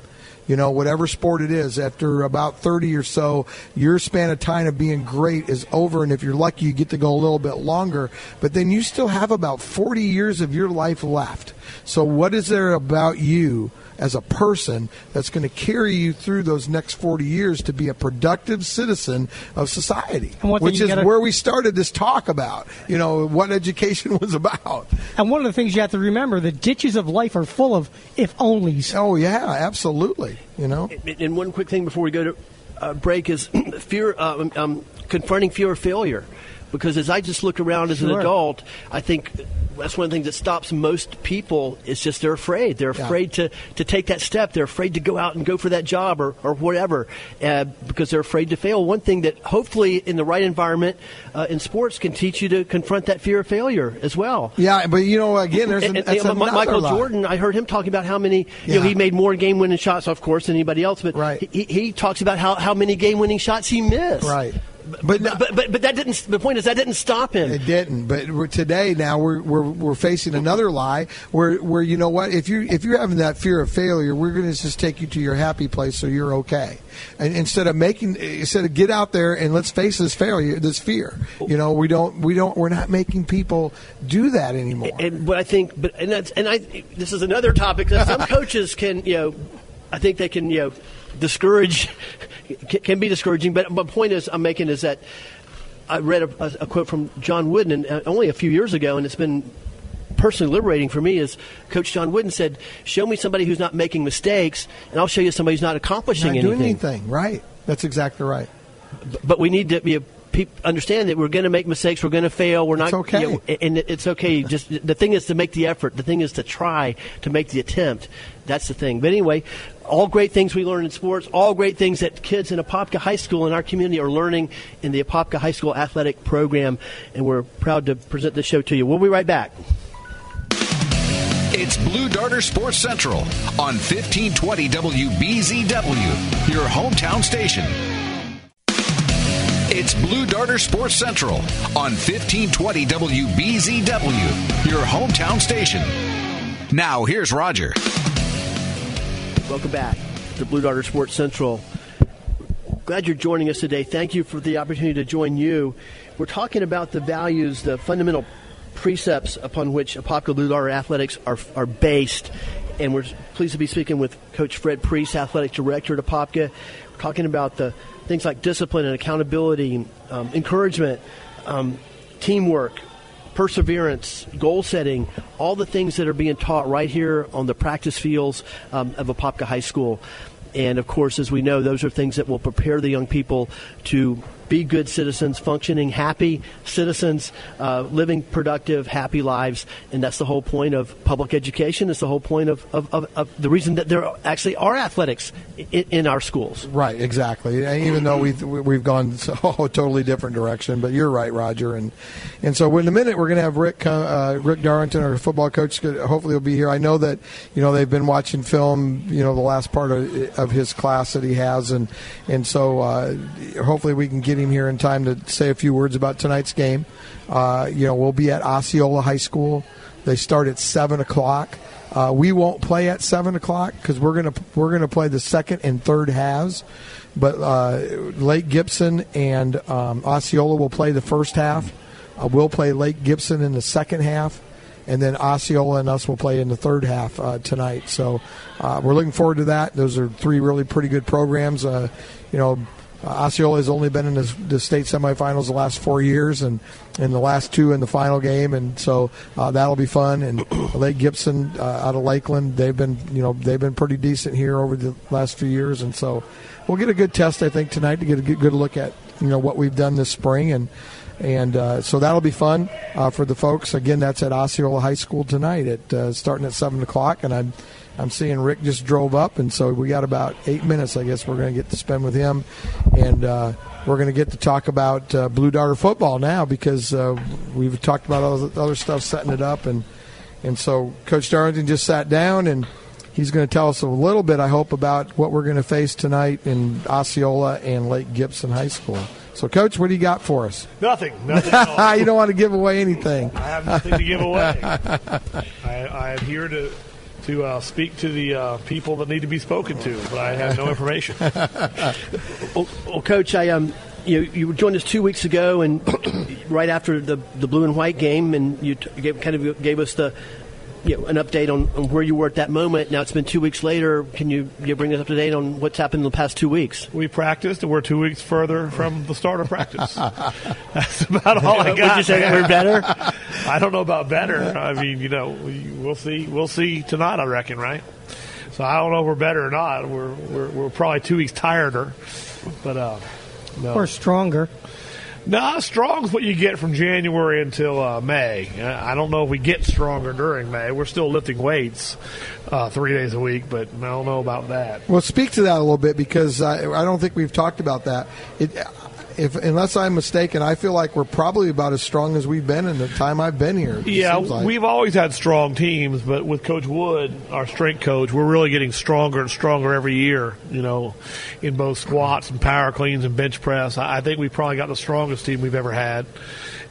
You know, whatever sport it is, after about 30 or so, your span of time of being great is over. And if you're lucky, you get to go a little bit longer. But then you still have about 40 years of your life left. So, what is there about you as a person that's going to carry you through those next 40 years to be a productive citizen of society? And one Which you is gotta- where we started this talk about, you know, what education [laughs] was about. And one of the things you have to remember, the ditches of life are full of if onlys. Oh, yeah, absolutely. You know? And- And one quick thing before we go to uh, break is [clears throat] fear, uh, um, confronting fear of failure. Because as I just look around as an adult, I think that's one of the things that stops most people is just they're afraid. They're Yeah. afraid to, to take that step. They're afraid to go out and go for that job or, or whatever uh, because they're afraid to fail. One thing that hopefully in the right environment uh, in sports can teach you to confront that fear of failure as well. Yeah, but you know, again, there's an, And- and, that's you another Michael. Jordan, I heard him talking about how many, you know, he made more game winning shots, of course, than anybody else, but Right. he, he talks about how, how many game winning shots he missed. Right. But, but, but, but that didn't, the point is, that didn't stop him. It didn't, but we're, today now we're, we're we're facing another lie where where you know what if you if you're having that fear of failure, we're going to just take you to your happy place so you're okay, and instead of making instead of get out there and let's face this failure, this fear. You know we don't we don't we're not making people do that anymore. and but I think, but and that's and I. This is another topic that some [laughs] coaches can, you know, I think they can, you know, discourage, can, be discouraging. But my point is, I'm making is that I read a, a, a quote from John Wooden uh, only a few years ago, and it's been personally liberating for me. Is Coach John Wooden said, "Show me somebody who's not making mistakes, and I'll show you somebody who's not accomplishing not doing anything." anything, right? That's exactly right. but we need to be peop understand that we're going to make mistakes. We're going to fail. We're not It's okay. you know, and it's okay. Just the thing is to make the effort. The thing is to try to make the attempt. That's the thing. But anyway, all great things we learn in sports. All great things that kids in Apopka High School in our community are learning in the Apopka High School athletic program, and we're proud to present this show to you. We'll be right back. It's Blue Darter Sports Central on 1520 WBZW, your hometown station. It's Blue Darter Sports Central on 1520 WBZW, your hometown station. Now, here's Roger. Welcome back to Blue Darter Sports Central. Glad you're joining us today. Thank you for the opportunity to join you. We're talking about the values, the fundamental precepts upon which Apopka Blue Darter athletics are, are based. And we're pleased to be speaking with Coach Fred Priest, athletic director at Apopka. We're talking about the things like discipline and accountability, um, encouragement, um, teamwork, perseverance, goal setting, all the things that are being taught right here on the practice fields um, of Apopka High School. And of course, as we know, those are things that will prepare the young people to be good citizens, functioning, happy citizens, uh, living productive, happy lives. And that's the whole point of public education. It's the whole point of, of, of, of the reason that there actually are athletics in, in our schools. Right, exactly. And even though we've we've gone [laughs] so a totally different direction, but you're right, Roger. And and so in a minute we're going to have Rick uh, Rick Darlington, our football coach. Hopefully, he'll be here. I know that you know they've been watching film. You know the last part of, of his class that he has, and and so uh, hopefully we can get him here in time to say a few words about tonight's game. Uh, you know we'll be at Osceola High School. They start at seven o'clock. Uh, we won't play at seven o'clock because we're gonna we're gonna play the second and third halves. But uh, Lake Gibson and um, Osceola will play the first half. Uh, we'll play Lake Gibson in the second half, and then Osceola and us will play in the third half uh, tonight. So uh, we're looking forward to that. Those are three really pretty good programs. Uh, you know. Uh, Osceola has only been in the, the state semifinals the last four years, and and the last two in the final game, and so uh, that'll be fun. And [clears throat] Lake Gibson uh, out of Lakeland, they've been you know they've been pretty decent here over the last few years, and so we'll get a good test I think tonight to get a good, good look at you know what we've done this spring, and and uh, so that'll be fun uh, for the folks. Again, that's at Osceola High School tonight at uh, starting at seven o'clock, and I'm. I'm seeing Rick just drove up, and so we got about eight minutes. I guess we're going to get to spend with him, and uh, we're going to get to talk about uh, Blue Darter football now because uh, we've talked about all the other stuff, setting it up, and and so Coach Darlington just sat down, and he's going to tell us a little bit, I hope, about what we're going to face tonight in Osceola and Lake Gibson High School. So, Coach, what do you got for us? Nothing. [laughs] Nothing. at all. you don't want to give away anything. I have nothing to give away. [laughs] I, I am here to to uh, speak to the uh, people that need to be spoken to, but I have no information. [laughs] Well, well Coach, I um, you you joined us two weeks ago, and [clears throat] right after the the blue and white game, and you t- gave, kind of gave us the. You know, an update on, on where you were at that moment. Now it's been two weeks later. Can you, you bring us up to date on what's happened in the past two weeks? We practiced, and we're two weeks further from the start of practice. [laughs] That's about all I Would got. you say man. we're better? I don't know about better. I mean, you know, we, we'll see. We'll see tonight. I reckon, right? So I don't know if we're better or not. We're we're, we're probably two weeks tireder, but uh, no. Or stronger. No, strong's what you get from January until uh, May. I don't know if we get stronger during May. We're still lifting weights uh, three days a week, but I don't know about that. Well, speak to that a little bit because I, I don't think we've talked about that. It, if unless I'm mistaken, I feel like we're probably about as strong as we've been in the time I've been here. Yeah, like. we've always had strong teams, but with Coach Wood, our strength coach, we're really getting stronger and stronger every year. You know, in both squats and power cleans and bench press. I think we've probably got the strongest team we've ever had,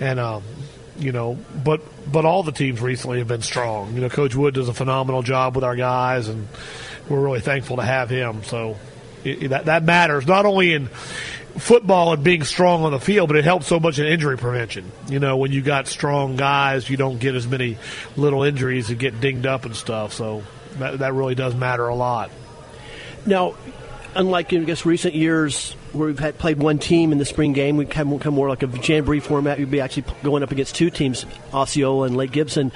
and um, you know, but but all the teams recently have been strong. You know, Coach Wood does a phenomenal job with our guys, and we're really thankful to have him. So it, that that matters not only in football and being strong on the field, but it helps so much in injury prevention. You know, when you got strong guys, you don't get as many little injuries and get dinged up and stuff. So that, that really does matter a lot. Now, unlike in I guess recent years where we've had played one team in the spring game, we come, come more like a jamboree format. You'd be actually going up against two teams, Osceola and Lake Gibson.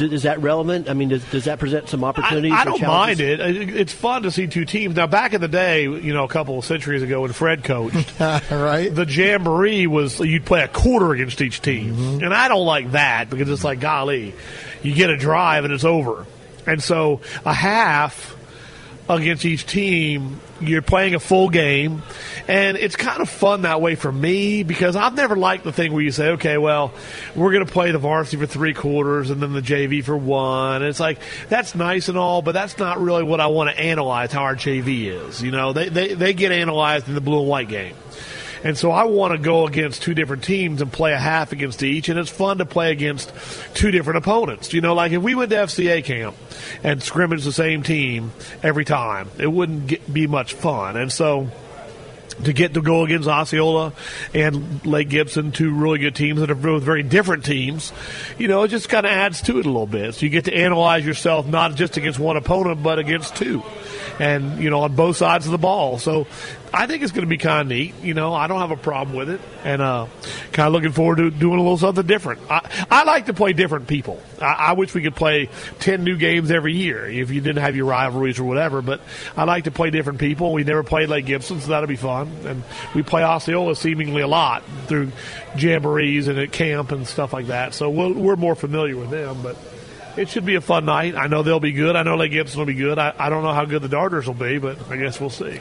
Is that relevant? I mean, does, does that present some opportunities? I, I don't mind it. It's fun to see two teams. Now, back in the day, you know, a couple of centuries ago when Fred coached, [laughs] right? The jamboree was you'd play a quarter against each team, mm-hmm. and I don't like that because it's like, golly, you get a drive and it's over, and so a half against each team. You're playing a full game, and it's kind of fun that way for me because I've never liked the thing where you say, okay, well, we're going to play the varsity for three quarters and then the JV for one. And it's like, that's nice and all, but that's not really what I want to analyze how our JV is. You know, they, they, they get analyzed in the blue and white game. And so I want to go against two different teams and play a half against each, and it's fun to play against two different opponents. You know, like if we went to FCA camp and scrimmage the same team every time, it wouldn't get, be much fun. And so to get to go against Osceola and Lake Gibson, two really good teams that are both very different teams, you know, it just kind of adds to it a little bit. So you get to analyze yourself not just against one opponent, but against two and you know on both sides of the ball. So I think it's going to be kind of neat. You know, I don't have a problem with it, and uh, kind of looking forward to doing a little something different. I, I like to play different people. I, I wish we could play ten new games every year if you didn't have your rivalries or whatever. But I like to play different people. We never played Lake Gibson, so that'll be fun. And we play Osceola seemingly a lot through jamborees and at camp and stuff like that. So we we are more familiar with them, but it should be a fun night. I know they'll be good. I know Lake Gibson will be good. I, I don't know how good the Darters will be, but I guess we'll see.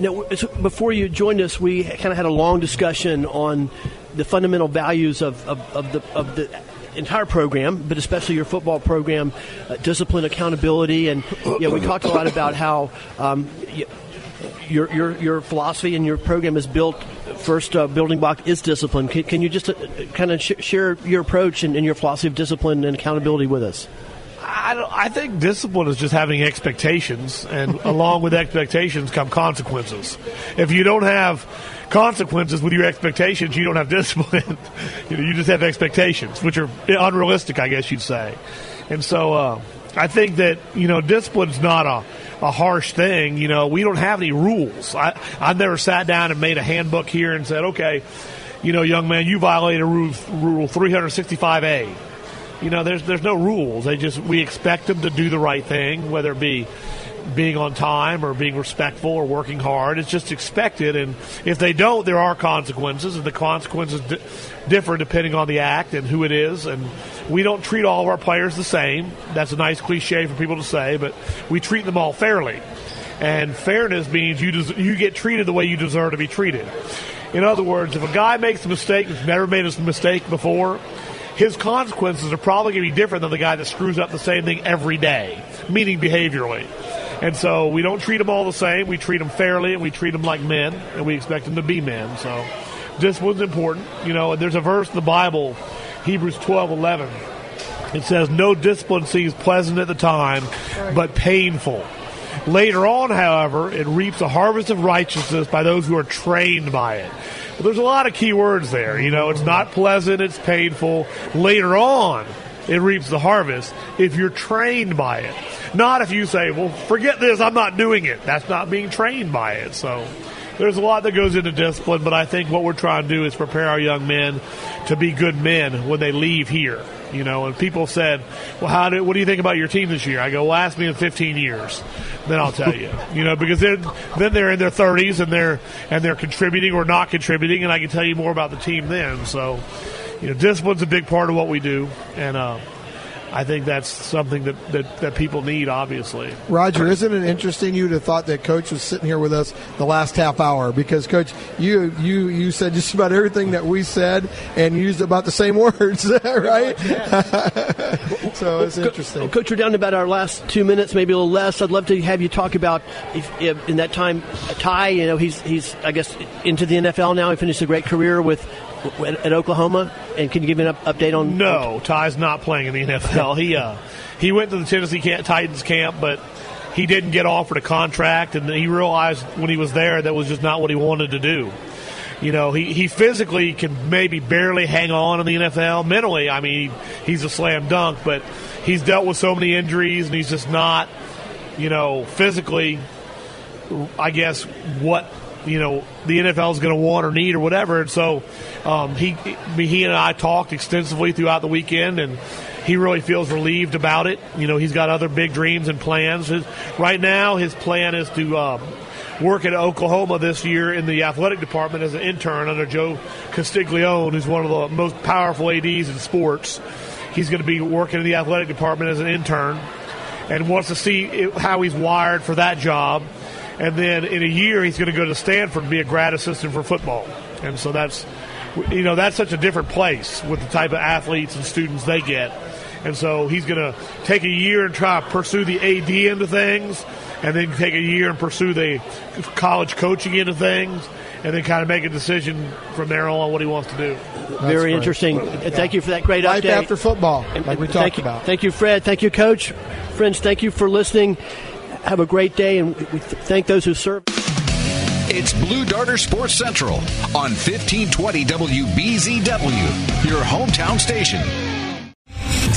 Now, before you joined us, we kind of had a long discussion on the fundamental values of, of, of the of the entire program, but especially your football program, uh, discipline, accountability, and yeah, we talked a lot about how um, your, your your philosophy and your program is built. First uh, building block is discipline. Can, can you just uh, kind of sh- share your approach and, and, your philosophy of discipline and accountability with us? I, I think discipline is just having expectations, and [laughs] along with expectations come consequences. If you don't have consequences with your expectations, you don't have discipline. [laughs] you know, you just have expectations, which are unrealistic, I guess you'd say. And so, uh, I think that you know, discipline's not a a harsh thing. You know, we don't have any rules. I, I've never sat down and made a handbook here and said, okay, you know, young man, you violated rule, rule 365A. You know, there's there's no rules. They just we expect them to do the right thing, whether it be being on time or being respectful or working hard. It's just expected, and if they don't, there are consequences, and the consequences d- differ depending on the act and who it is. And we don't treat all of our players the same. That's a nice cliche for people to say, but we treat them all fairly. And fairness means you des- you get treated the way you deserve to be treated. In other words, if a guy makes a mistake that's never made a mistake before, his consequences are probably going to be different than the guy that screws up the same thing every day, meaning behaviorally. And so we don't treat them all the same. We treat them fairly and we treat them like men, and we expect them to be men. So discipline's important. You know, there's a verse in the Bible, Hebrews 12 11. It says, No discipline seems pleasant at the time, but painful. Later on, however, it reaps a harvest of righteousness by those who are trained by it. Well, there's a lot of key words there. You know, it's not pleasant, it's painful. Later on, it reaps the harvest if you're trained by it. Not if you say, well, forget this, I'm not doing it. That's not being trained by it. So there's a lot that goes into discipline, but I think what we're trying to do is prepare our young men to be good men when they leave here. You know, and people said, "Well, how do what do you think about your team this year?" I go, "Well, ask me in 15 years, then I'll tell you." [laughs] you know, because then then they're in their 30s and they're and they're contributing or not contributing, and I can tell you more about the team then. So, you know, discipline's a big part of what we do, and. Uh, I think that's something that, that, that people need, obviously. Roger, isn't it interesting? You'd have thought that Coach was sitting here with us the last half hour because, Coach, you you you said just about everything that we said and used about the same [laughs] words, right? [laughs] so it's interesting. Coach, we're down to about our last two minutes, maybe a little less. I'd love to have you talk about if, if in that time, Ty. You know, he's he's I guess into the NFL now. He finished a great career with at Oklahoma? And can you give me an update on? No, Ty's not playing in the NFL. he uh, he went to the Tennessee Titans camp, but he didn't get offered a contract, and he realized when he was there that was just not what he wanted to do. You know, he, he physically can maybe barely hang on in the NFL. Mentally, I mean, he's a slam dunk, but he's dealt with so many injuries, and he's just not, you know, physically, I guess, what you know the NFL is going to want or need or whatever. And so um, he he and I talked extensively throughout the weekend, and he really feels relieved about it. You know, he's got other big dreams and plans. His, right now, his plan is to. Um, work at Oklahoma this year in the athletic department as an intern under Joe Castiglione, who's one of the most powerful ADs in sports. He's going to be working in the athletic department as an intern and wants to see how he's wired for that job and then in a year he's going to go to Stanford and be a grad assistant for football. And so that's, you know, that's such a different place with the type of athletes and students they get. And so he's going to take a year and try to pursue the AD into things, and then take a year and pursue the college coaching into things, and then kind of make a decision from there on what he wants to do. That's Very interesting. Yeah. Thank you for that great Life update. after football, like we talked thank you, about. Thank you, Fred. Thank you, Coach. Friends, thank you for listening have a great day, and we thank those who serve. It's Blue Darter Sports Central on 1520 WBZW, your hometown station.